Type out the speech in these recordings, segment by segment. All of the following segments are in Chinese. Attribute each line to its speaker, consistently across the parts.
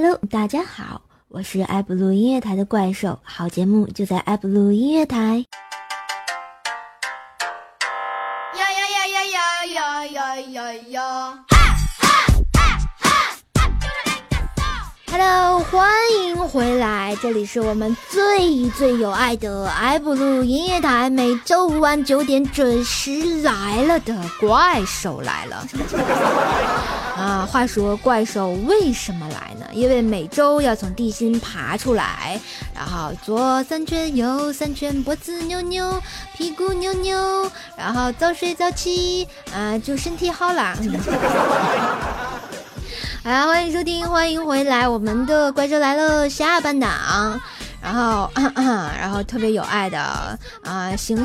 Speaker 1: Hello，大家好，我是爱布鲁音乐台的怪兽，好节目就在爱布鲁音乐台。回来，这里是我们最最有爱的爱布鲁音乐台，每周五晚九点准时来了的怪兽来了。啊，话说怪兽为什么来呢？因为每周要从地心爬出来，然后左三圈右三圈，脖子扭扭，屁股扭扭，然后早睡早起，啊，就身体好啦。好，欢迎收听，欢迎回来，我们的怪兽来了下半档，然后，然后特别有爱的啊，行，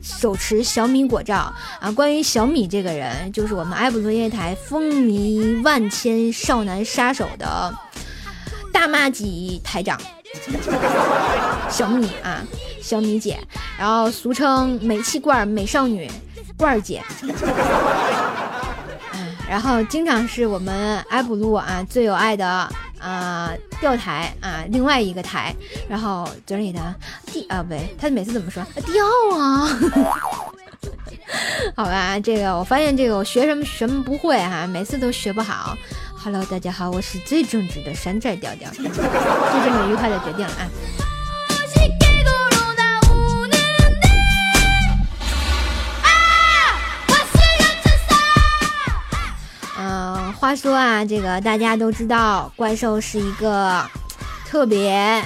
Speaker 1: 手持小米果照啊。关于小米这个人，就是我们爱普罗音乐台风靡万千少男杀手的大妈级台长，小米啊，小米姐，然后俗称煤气罐美少女罐姐。然后经常是我们埃普路啊最有爱的啊钓台啊另外一个台，然后嘴里的调啊不对，他每次怎么说钓啊？好吧，这个我发现这个我学什么什么不会哈，每次都学不好。Hello，大家好，我是最正直的山寨调调，就这么愉快的决定了啊。话说啊，这个大家都知道，怪兽是一个 特别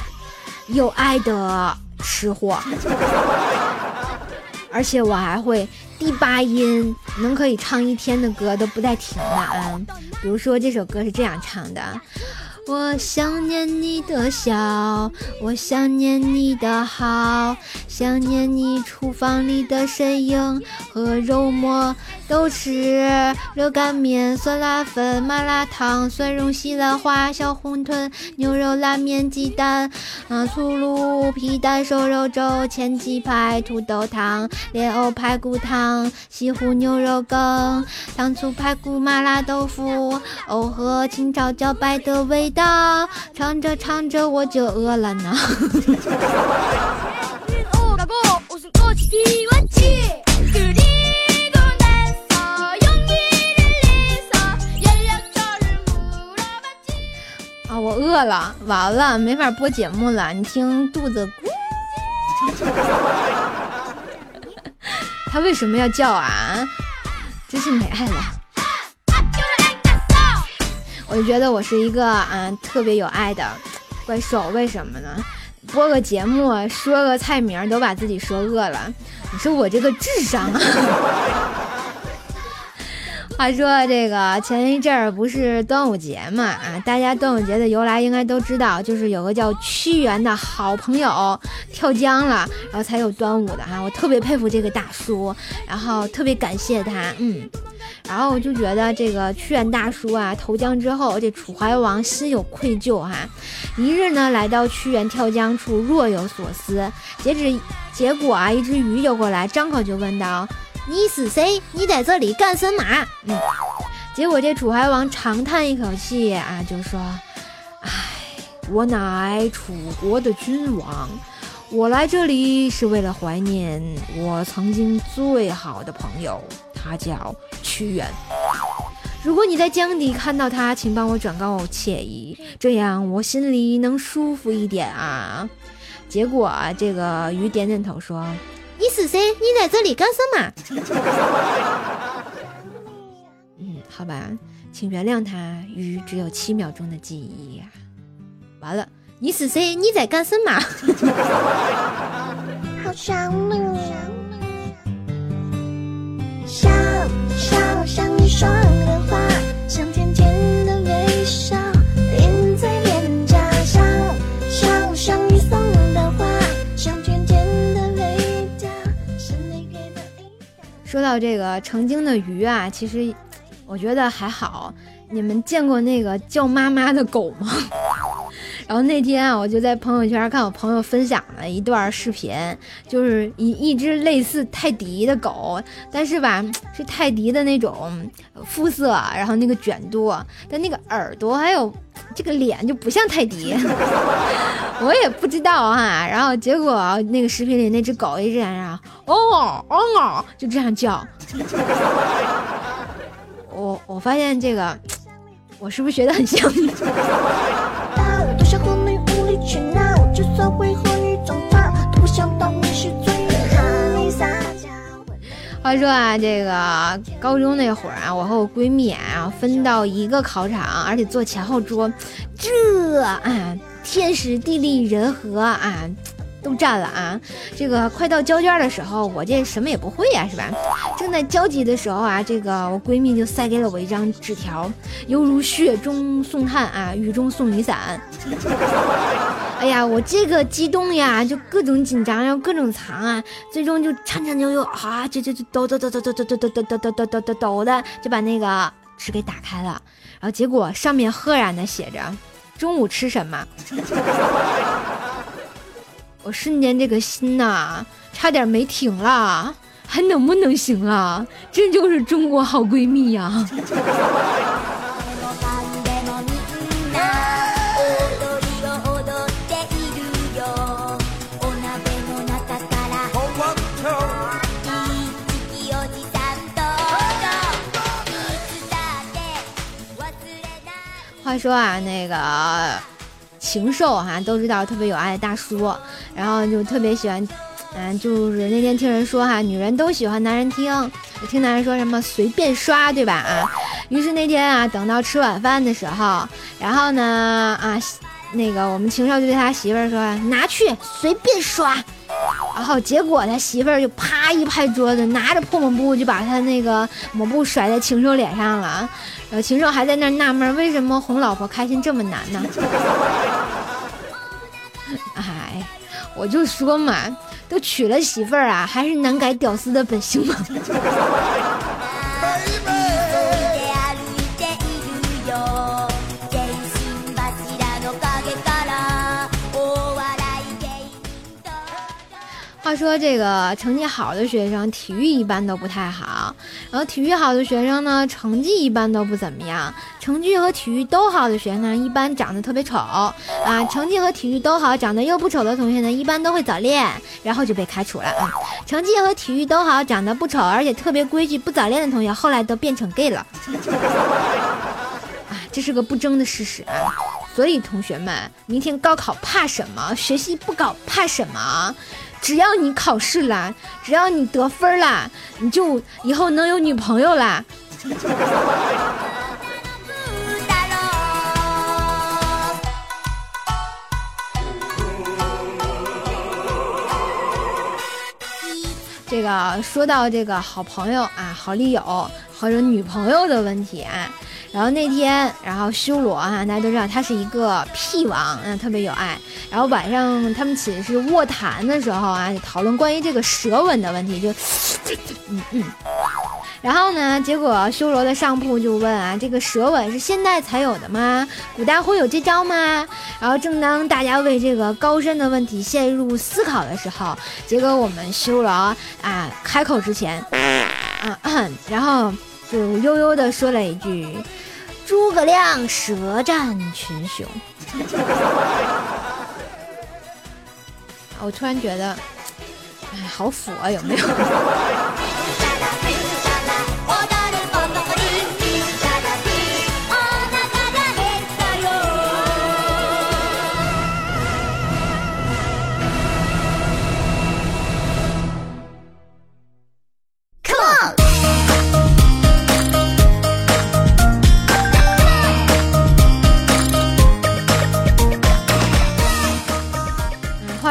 Speaker 1: 有爱的吃货，而且我还会第八音，能可以唱一天的歌都不带停的啊。比如说这首歌是这样唱的。我想念你的笑，我想念你的好，想念你厨房里的身影和肉末，都吃热干面、酸辣粉、麻辣烫、蒜蓉西兰花、小馄饨、牛肉拉面、鸡蛋啊、醋卤皮蛋瘦肉粥、千鸡排、土豆汤、莲藕排骨汤、西湖牛肉羹、糖醋排骨、麻辣豆腐、藕和青椒茭白的味道。唱着唱着我就饿了呢。啊，我饿了，完了，没法播节目了。你听肚子咕，他为什么要叫啊？真是没爱了。我就觉得我是一个嗯特别有爱的怪兽，为什么呢？播个节目说个菜名都把自己说饿了，你说我这个智商啊！话说这个前一阵儿不是端午节嘛啊，大家端午节的由来应该都知道，就是有个叫屈原的好朋友跳江了，然后才有端午的哈。我特别佩服这个大叔，然后特别感谢他，嗯。然后我就觉得这个屈原大叔啊，投江之后，这楚怀王心有愧疚哈。一日呢，来到屈原跳江处，若有所思。截止结果啊，一只鱼游过来，张口就问道：“你是谁？你在这里干什么？”嗯，结果这楚怀王长叹一口气啊，就说：“唉，我乃楚国的君王，我来这里是为了怀念我曾经最好的朋友。”他叫屈原。如果你在江底看到他，请帮我转告谢意，这样我心里能舒服一点啊。结果这个鱼点点头说：“你是谁？你在这里干什么？” 嗯，好吧，请原谅他，鱼只有七秒钟的记忆呀。完了，你是谁？你在干什么？好想你。想想你说说到这个成精的鱼啊，其实我觉得还好。你们见过那个叫妈妈的狗吗？然后那天啊，我就在朋友圈看我朋友分享了一段视频，就是一一只类似泰迪的狗，但是吧是泰迪的那种肤色，然后那个卷度，但那个耳朵还有这个脸就不像泰迪，我也不知道哈。然后结果那个视频里那只狗一直在那哦哦哦，就这样叫。我我发现这个，我是不是学的很像？话说啊，这个高中那会儿啊，我和我闺蜜啊分到一个考场，而且坐前后桌，这啊天时地利人和啊。都占了啊！这个快到交卷的时候，我这什么也不会呀，是吧？正在焦急的时候啊，这个我闺蜜就塞给了我一张纸条，犹如雪中送炭啊，雨中送雨伞。哎呀，我这个激动呀，就各种紧张，然后各种藏啊，最终就颤颤悠悠啊，就就就抖抖抖抖抖抖抖抖抖抖抖抖抖抖的就把那个纸给打开了，然后结果上面赫然的写着：中午吃什么？我瞬间这个心呐，差点没停了，还能不能行啊？这就是中国好闺蜜呀！话说啊，那个。禽兽哈都知道特别有爱的大叔，然后就特别喜欢，嗯，就是那天听人说哈，女人都喜欢男人听，听男人说什么随便刷，对吧啊？于是那天啊，等到吃晚饭的时候，然后呢啊，那个我们禽兽就对他媳妇儿说拿去随便刷，然后结果他媳妇儿就啪一拍桌子，拿着破抹布就把他那个抹布甩在禽兽脸上了。然后禽兽还在那纳闷，为什么哄老婆开心这么难呢？哎，我就说嘛，都娶了媳妇儿啊，还是难改屌丝的本性吗？话说这个成绩好的学生，体育一般都不太好。然后体育好的学生呢，成绩一般都不怎么样。成绩和体育都好的学生，一般长得特别丑啊。成绩和体育都好，长得又不丑的同学呢，一般都会早恋，然后就被开除了啊。成绩和体育都好，长得不丑，而且特别规矩，不早恋的同学，后来都变成 gay 了。啊，这是个不争的事实啊。所以同学们，明天高考怕什么？学习不搞怕什么？只要你考试了，只要你得分了，你就以后能有女朋友啦。这个说到这个好朋友啊，好利友或者女朋友的问题啊。然后那天，然后修罗啊，大家都知道他是一个屁王，嗯，特别有爱。然后晚上他们寝室卧谈的时候啊，讨论关于这个舌吻的问题，就，嗯嗯。然后呢，结果修罗的上铺就问啊，这个舌吻是现代才有的吗？古代会有这招吗？然后正当大家为这个高深的问题陷入思考的时候，结果我们修罗啊开口之前，啊，然后。就悠悠的说了一句：“诸葛亮舌战群雄。”我突然觉得，哎，好腐啊，有没有？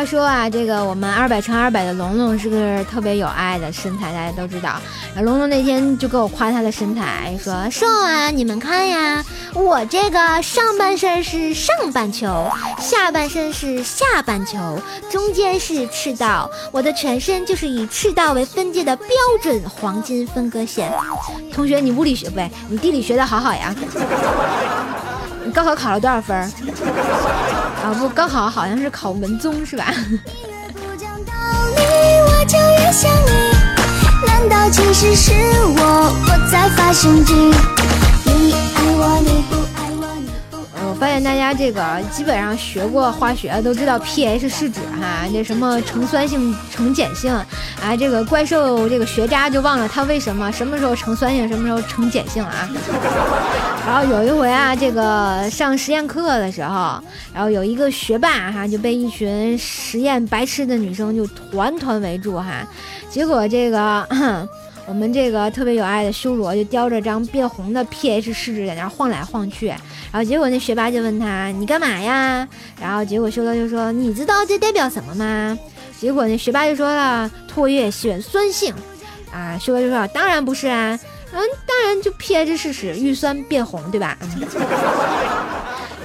Speaker 1: 说啊，这个我们二百乘二百的龙龙是个特别有爱的身材，大家都知道。龙龙那天就给我夸他的身材，说：“瘦啊，你们看呀，我这个上半身是上半球，下半身是下半球，中间是赤道，我的全身就是以赤道为分界的标准黄金分割线。”同学，你物理学不对，你地理学的好好呀。你高考考了多少分？啊，不，高考好像是考文综是吧？难道其实是我我在发神经？你爱我，你不，发现大家这个基本上学过化学都知道 pH 试纸哈，那什么呈酸性、呈碱性啊。这个怪兽这个学渣就忘了它为什么什么时候呈酸性，什么时候呈碱性啊？然后有一回啊，这个上实验课的时候，然后有一个学霸哈就被一群实验白痴的女生就团团围住哈。结果这个我们这个特别有爱的修罗就叼着张变红的 pH 试纸在那晃来晃去，然后结果那学霸就问他你干嘛呀？然后结果修罗就说你知道这代表什么吗？结果那学霸就说了唾液选酸性，啊，修罗就说当然不是啊，嗯，当然就 pH 试纸遇酸变红对吧？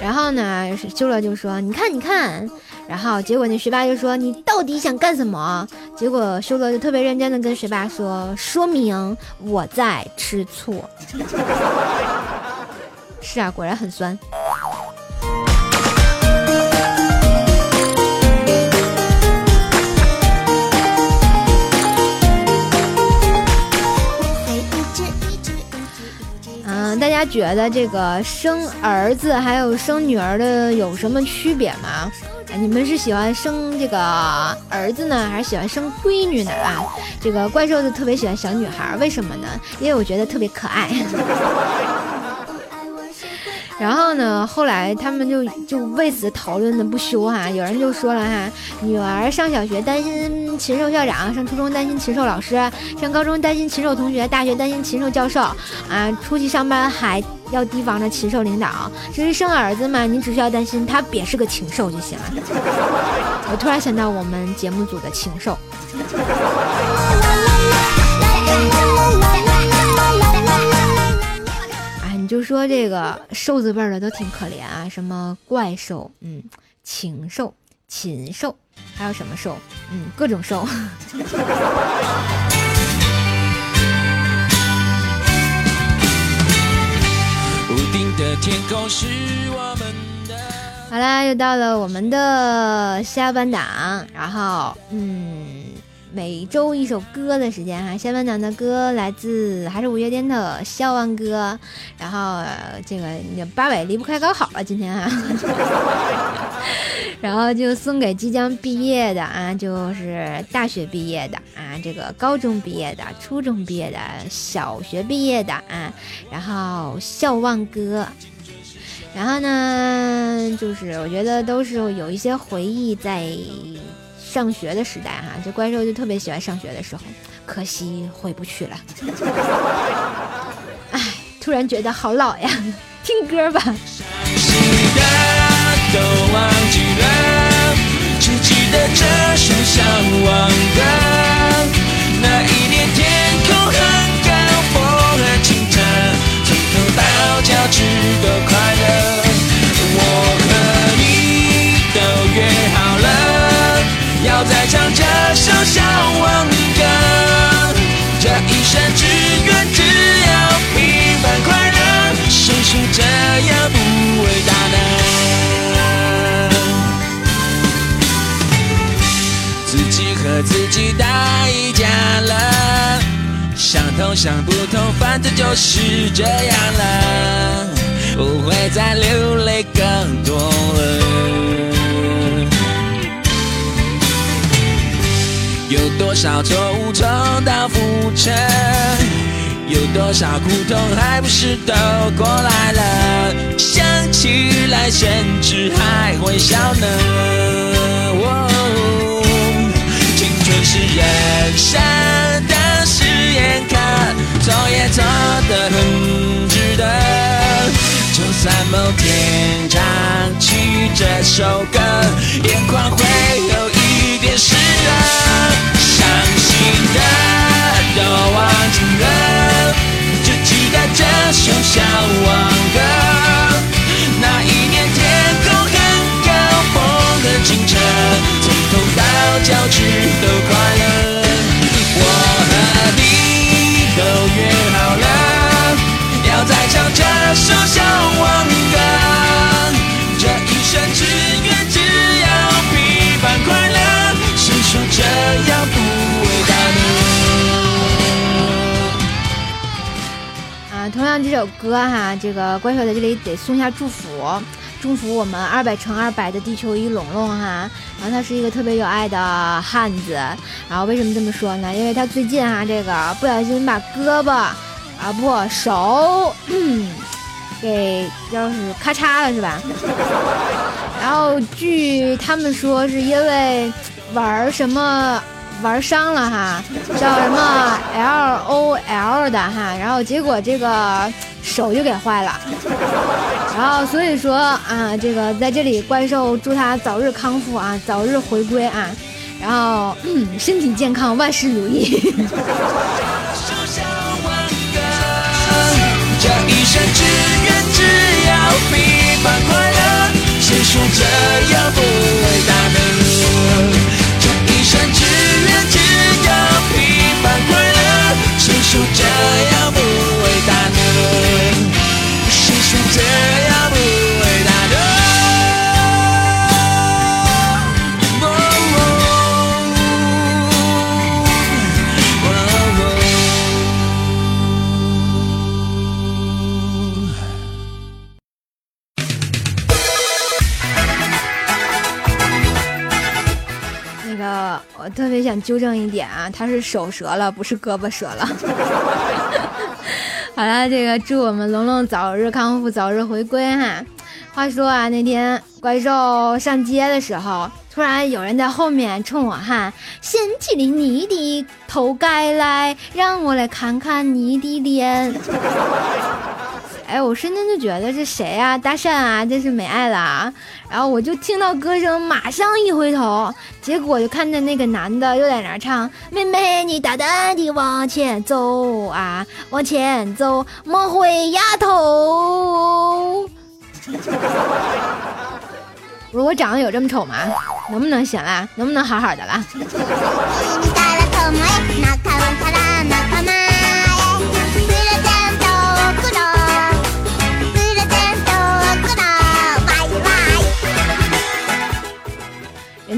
Speaker 1: 然后呢，修罗就说你看你看。然后结果那学霸就说：“你到底想干什么？”结果修罗就特别认真的跟学霸说：“说明我在吃醋。”是啊，果然很酸。他觉得这个生儿子还有生女儿的有什么区别吗？你们是喜欢生这个儿子呢，还是喜欢生闺女呢？啊，这个怪兽就特别喜欢小女孩，为什么呢？因为我觉得特别可爱。然后呢，后来他们就就为此讨论的不休哈。有人就说了哈，女儿上小学担心禽兽校长，上初中担心禽兽老师，上高中担心禽兽同学，大学担心禽兽教授，啊，出去上班还要提防着禽兽领导。至于生儿子嘛，你只需要担心他别是个禽兽就行了。我突然想到我们节目组的禽兽。说这个瘦字辈的都挺可怜啊，什么怪兽，嗯，禽兽、禽兽，还有什么兽，嗯，各种兽。好啦，又到了我们的下班档，然后，嗯。每周一首歌的时间哈，下半场的歌来自还是五月天的《笑忘歌》，然后这个八尾离不开高考了今天哈，然后就送给即将毕业的啊，就是大学毕业的啊，这个高中毕业的、初中毕业的、小学毕业的啊，然后《笑忘歌》，然后呢，就是我觉得都是有一些回忆在。上学的时代哈，就怪兽就特别喜欢上学的时候，可惜回不去了。哎，突然觉得好老呀，听歌吧。再唱这首笑忘歌，这一生只愿只要平凡快乐，谁说这样不伟大呢？自己和自己打一架了，想通想不通，反正就是这样了，不会再流泪更多了。有多少错误重蹈覆辙？有多少苦痛还不是都过来了？想起来甚至还会笑呢。青春是人生的试验课，错也错得很值得。就算某天唱起这首歌，眼眶会有一点湿润。的都忘记了，只记得这首笑忘歌。首歌哈，这个怪兽在这里得送下祝福，祝福我们二百乘二百的地球仪龙龙哈。然后他是一个特别有爱的汉子。然后为什么这么说呢？因为他最近哈这个不小心把胳膊啊不手给要是咔嚓了是吧？然后据他们说是因为玩什么。玩伤了哈，叫什么 L O L 的哈，然后结果这个手就给坏了，然后所以说啊，这个在这里怪兽祝他早日康复啊，早日回归啊，然后身体健康，万事如意。
Speaker 2: 说这样不伟大呢？谁说这样
Speaker 1: 我想纠正一点啊，他是手折了，不是胳膊折了。好了，这个祝我们龙龙早日康复，早日回归哈。话说啊，那天怪兽上街的时候，突然有人在后面冲我喊：“掀起了你的头盖来，让我来看看你的脸。”哎，我瞬间就觉得是谁呀？搭讪啊，这是没爱了啊。然后我就听到歌声，马上一回头，结果就看见那个男的又在那唱：“妹妹，你大胆地往前走啊，往前走，莫回丫头。”我说我长得有这么丑吗？能不能行啦？能不能好好的啦？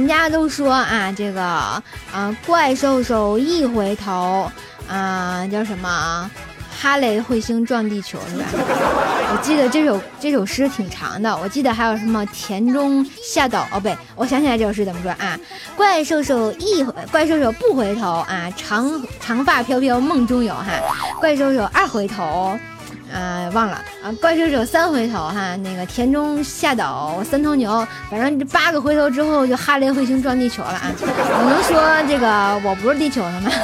Speaker 1: 人家都说啊，这个啊，怪兽兽一回头，啊，叫什么？哈雷彗星撞地球是吧？我记得这首这首诗挺长的，我记得还有什么田中下岛哦，不对，我想起来这首诗怎么说啊？怪兽兽一回怪兽兽不回头啊，长长发飘飘梦中有哈，怪兽兽二回头。啊，忘了啊！怪兽者三回头哈，那个田中下岛三头牛，反正这八个回头之后就哈雷彗星撞地球了啊！我能说这个我不是地球的吗？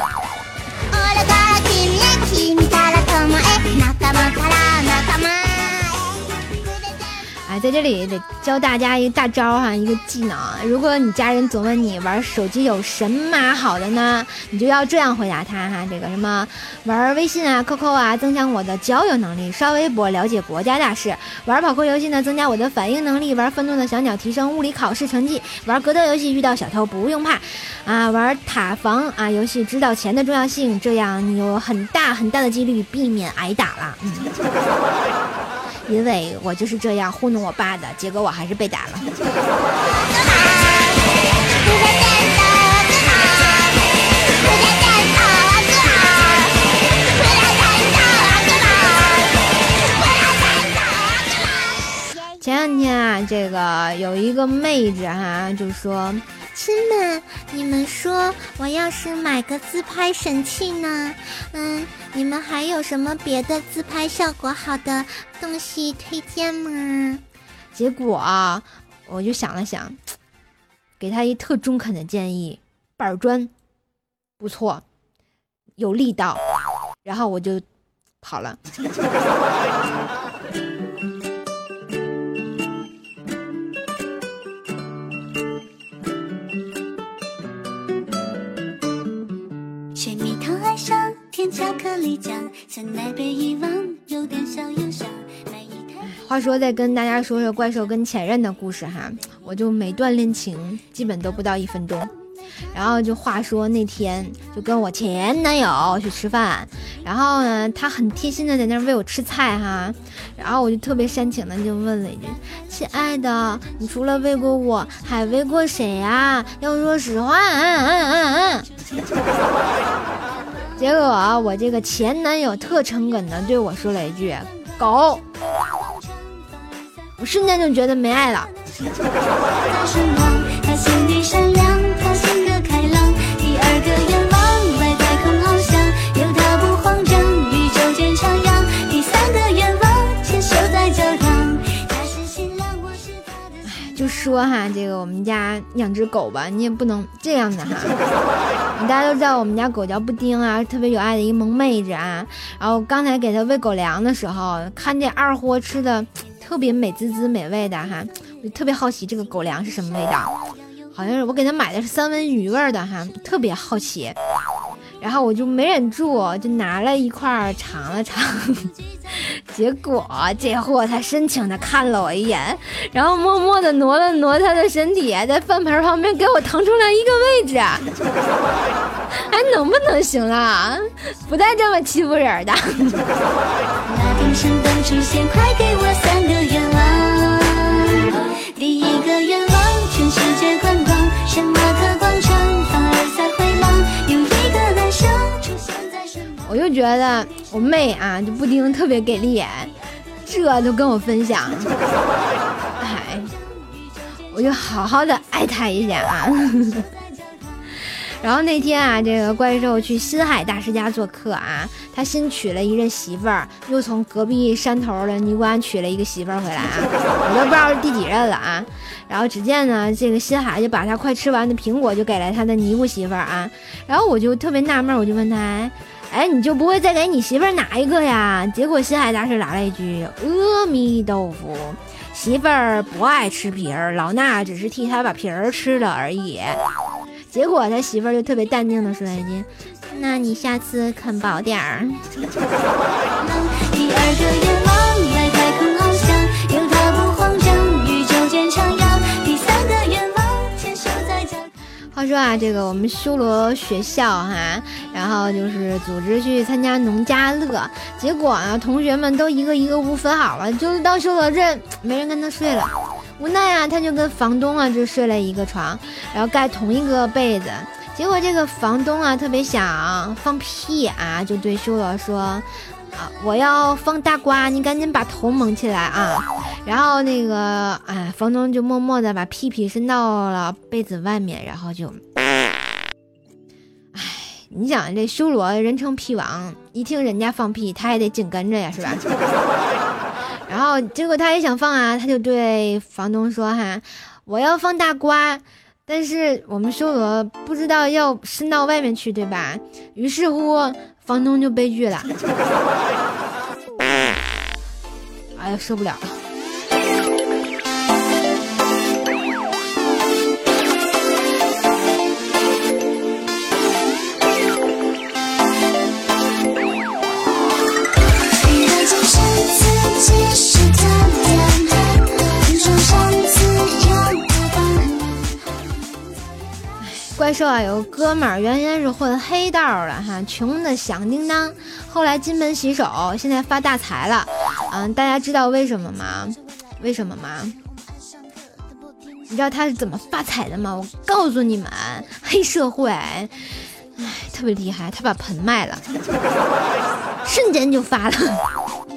Speaker 1: 哎，在这里得教大家一个大招哈，一个技能。如果你家人总问你玩手机有什么好的呢，你就要这样回答他哈。这个什么玩微信啊、QQ 啊，增强我的交友能力；刷微博了解国家大事；玩跑酷游戏呢，增加我的反应能力；玩愤怒的小鸟提升物理考试成绩；玩格斗游戏遇到小偷不用怕啊；玩塔防啊游戏知道钱的重要性，这样你有很大很大的几率避免挨打了。嗯。因为我就是这样糊弄我爸的，结果我还是被打了。前两天啊，这个有一个妹子哈，就说。亲们，你们说我要是买个自拍神器呢？嗯，你们还有什么别的自拍效果好的东西推荐吗？结果啊，我就想了想，给他一特中肯的建议：板砖不错，有力道。然后我就跑了。话说，再跟大家说说怪兽跟前任的故事哈，我就每段恋情基本都不到一分钟。然后就话说那天就跟我前男友去吃饭，然后呢，他很贴心的在那喂我吃菜哈，然后我就特别煽情的就问了一句：“亲爱的，你除了喂过我，还喂过谁呀？要说实话。”嗯嗯嗯嗯。结果我这个前男友特诚恳的对我说了一句：“狗，我瞬间就觉得没爱了。说哈，这个我们家养只狗吧，你也不能这样的哈。大家都知道我们家狗叫布丁啊，特别有爱的一个萌妹子啊。然后刚才给它喂狗粮的时候，看这二货吃的特别美滋滋、美味的哈，我就特别好奇这个狗粮是什么味道。好像是我给它买的是三文鱼味儿的哈，特别好奇。然后我就没忍住，就拿了一块尝了尝。结果这货他深情的看了我一眼，然后默默的挪了挪他的身体，在饭盆旁边给我腾出来一个位置，还能不能行了？不带这么欺负人的。觉得我妹啊，就布丁特别给力眼，这都跟我分享，哎，我就好好的爱她一下啊。然后那天啊，这个怪兽去新海大师家做客啊，他新娶了一任媳妇儿，又从隔壁山头的尼姑庵娶了一个媳妇儿回来啊，我都不知道是第几任了啊。然后只见呢，这个新海就把他快吃完的苹果就给了他的尼姑媳妇儿啊，然后我就特别纳闷，我就问他，哎，哎你就不会再给你媳妇儿拿一个呀？结果心海大师来了一句阿弥豆腐。媳妇儿不爱吃皮儿，老衲只是替她把皮儿吃了而已。结果他媳妇儿就特别淡定的说了一句：“那你下次啃薄点儿。话说啊，这个我们修罗学校哈，然后就是组织去参加农家乐，结果啊，同学们都一个一个屋分好了，就是到修罗这没人跟他睡了。无奈啊，他就跟房东啊就睡了一个床，然后盖同一个被子。结果这个房东啊特别想放屁啊，就对修罗说：“，我要放大瓜，你赶紧把头蒙起来啊！”然后那个哎，房东就默默的把屁屁伸到了被子外面，然后就，哎，你想这修罗人称屁王，一听人家放屁，他也得紧跟着呀，是吧？然后结果他也想放啊，他就对房东说：“哈，我要放大瓜，但是我们修罗不知道要伸到外面去，对吧？”于是乎，房东就悲剧了。哎呀，受不了了！
Speaker 3: 说
Speaker 1: 啊，有个哥们儿，原先是混黑道的哈，穷的响叮当，后来金盆洗手，现在发大财了。嗯，大家知道为什么吗？为什么吗？你知道他是怎么发财的吗？我告诉你们，黑社会，哎，特别厉害，他把盆卖了，瞬间就发了。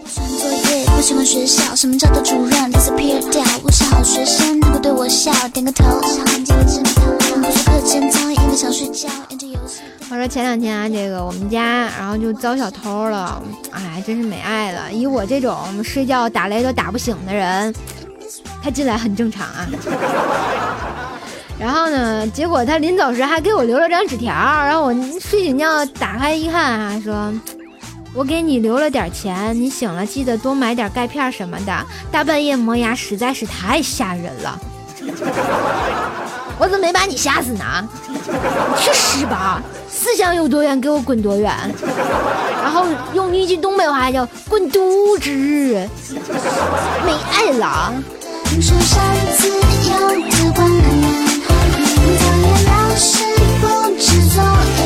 Speaker 3: 喜欢作业，不喜欢学校，什么叫做主任？disappear 掉，我是好学生，如果对我笑，点个头，想安静的枕头，不说课间操，因为想睡觉，研究游戏。
Speaker 1: 话说前两天啊，这个我们家然后就遭小偷了，哎，真是没爱了。以我这种睡觉打雷都打不醒的人，他进来很正常啊。然后呢，结果他临走时还给我留了张纸条，然后我睡醒觉打开一看啊，说。我给你留了点钱，你醒了记得多买点钙片什么的。大半夜磨牙实在是太吓人了，我怎么没把你吓死呢？你去死吧！思想有多远，给我滚多远。然后用一句东北话叫“滚犊子”，没爱了。
Speaker 3: 听说上次有个官员，讨厌老师不知作业，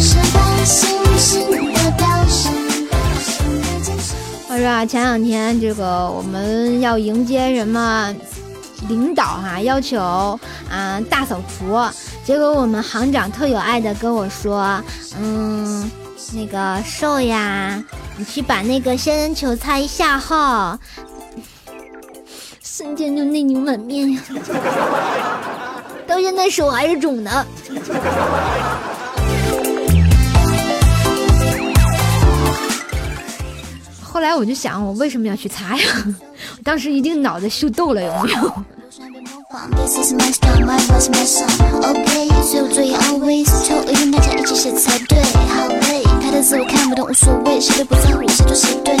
Speaker 3: 是关心性的表现。
Speaker 1: 话说啊，前两天这个我们要迎接什么领导哈、要求啊、大扫除，结果我们行长特有爱的跟我说，嗯，那个瘦呀，你去把那个仙人球擦一下哈，瞬间就内牛满面呀，到现在手还是肿的。后来我就想，我为什么要去擦呀？我 当时一定脑子秀逗了，有没有？
Speaker 3: OK，随我作业，Always，求一定大家一起写才对。好嘞，他的字我看不懂无所谓，谁都不在乎，谁对谁对。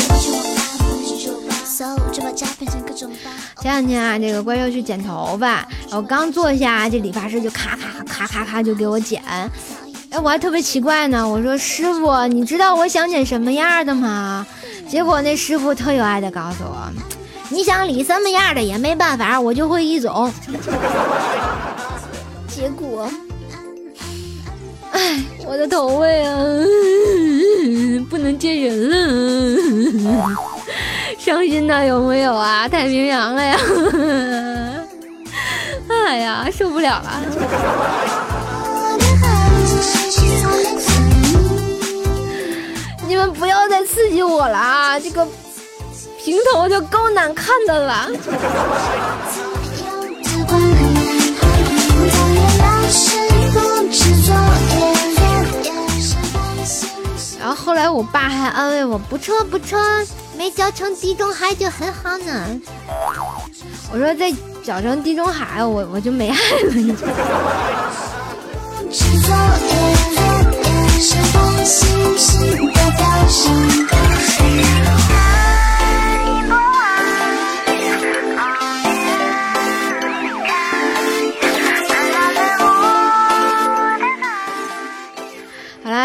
Speaker 3: So 就把家变成各种八。
Speaker 1: 前两天啊，这个怪兽去剪头发，然后刚坐下，这理发师就咔咔咔咔咔就给我剪。哎，我还特别奇怪呢，我说师傅，你知道我想剪什么样的吗？结果那师傅特有爱的告诉我，你想理什么样的也没办法，我就会一种。结果，哎，我的头发呀，不能见人了。伤心的有没有啊？太平洋了呀！哎呀，受不了了！你们不要再刺激我了啊！这个平头就够难看的了。然后后来我爸还安慰我，不错不错，没教成地中海就很好呢。我说再教成地中海，我我就没爱了。好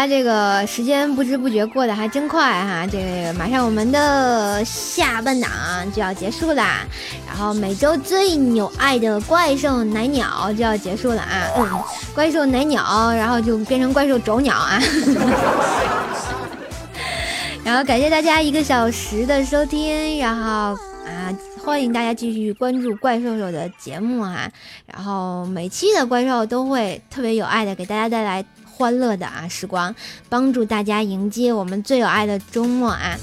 Speaker 1: 啦，这个时间不知不觉过得还真快哈，这个马上我们的下半档就要结束啦，然后每周最有爱的怪兽奶鸟就要结束了啊，嗯，怪兽奶鸟，然后就变成怪兽肘鸟啊，然后感谢大家一个小时的收听，然后啊。欢迎大家继续关注怪兽兽的节目哈、然后每期的怪兽都会特别有爱的给大家带来欢乐的啊时光，帮助大家迎接我们最有爱的周末啊。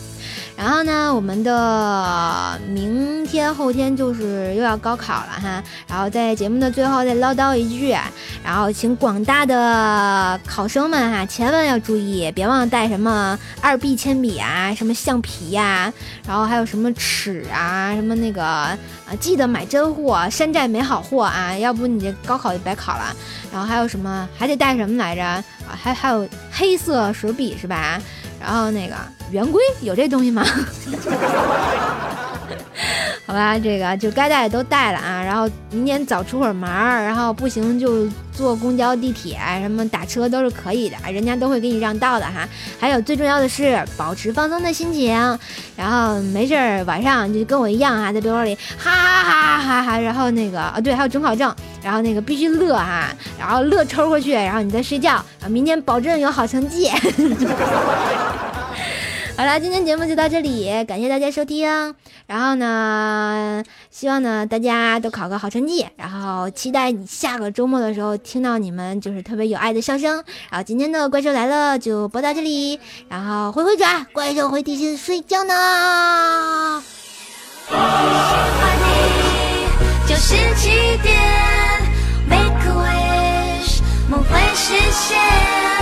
Speaker 1: 然后呢，我们的明天后天就是又要高考了哈。然后在节目的最后再唠叨一句，然后请广大的考生们哈，千万要注意，别忘了带什么二 B 铅笔啊，什么橡皮呀、然后还有什么尺啊，什么那个啊，记得买真货，山寨没好货啊，要不你这高考就白考了。然后还有什么，还得带什么来着？啊，还还有黑色水笔是吧？然后那个圆规有这东西吗？好吧，这个就该带的都带了啊。然后明天早出会儿门儿，然后不行就坐公交、地铁，什么打车都是可以的，人家都会给你让道的哈。还有最重要的是保持放松的心情，然后没事儿晚上就跟我一样啊，在被窝里哈哈哈哈哈，然后那个啊对，还有准考证，然后那个必须乐哈，然后乐抽过去，然后你再睡觉啊，明天保证有好成绩。好了，今天节目就到这里，感谢大家收听。然后呢，希望呢大家都考个好成绩，然后期待你下个周末的时候听到你们就是特别有爱的笑声。然后今天的怪兽来了就播到这里，然后挥挥爪，怪兽会提前睡觉呢。
Speaker 3: 是起点，Make a wish，梦会实现。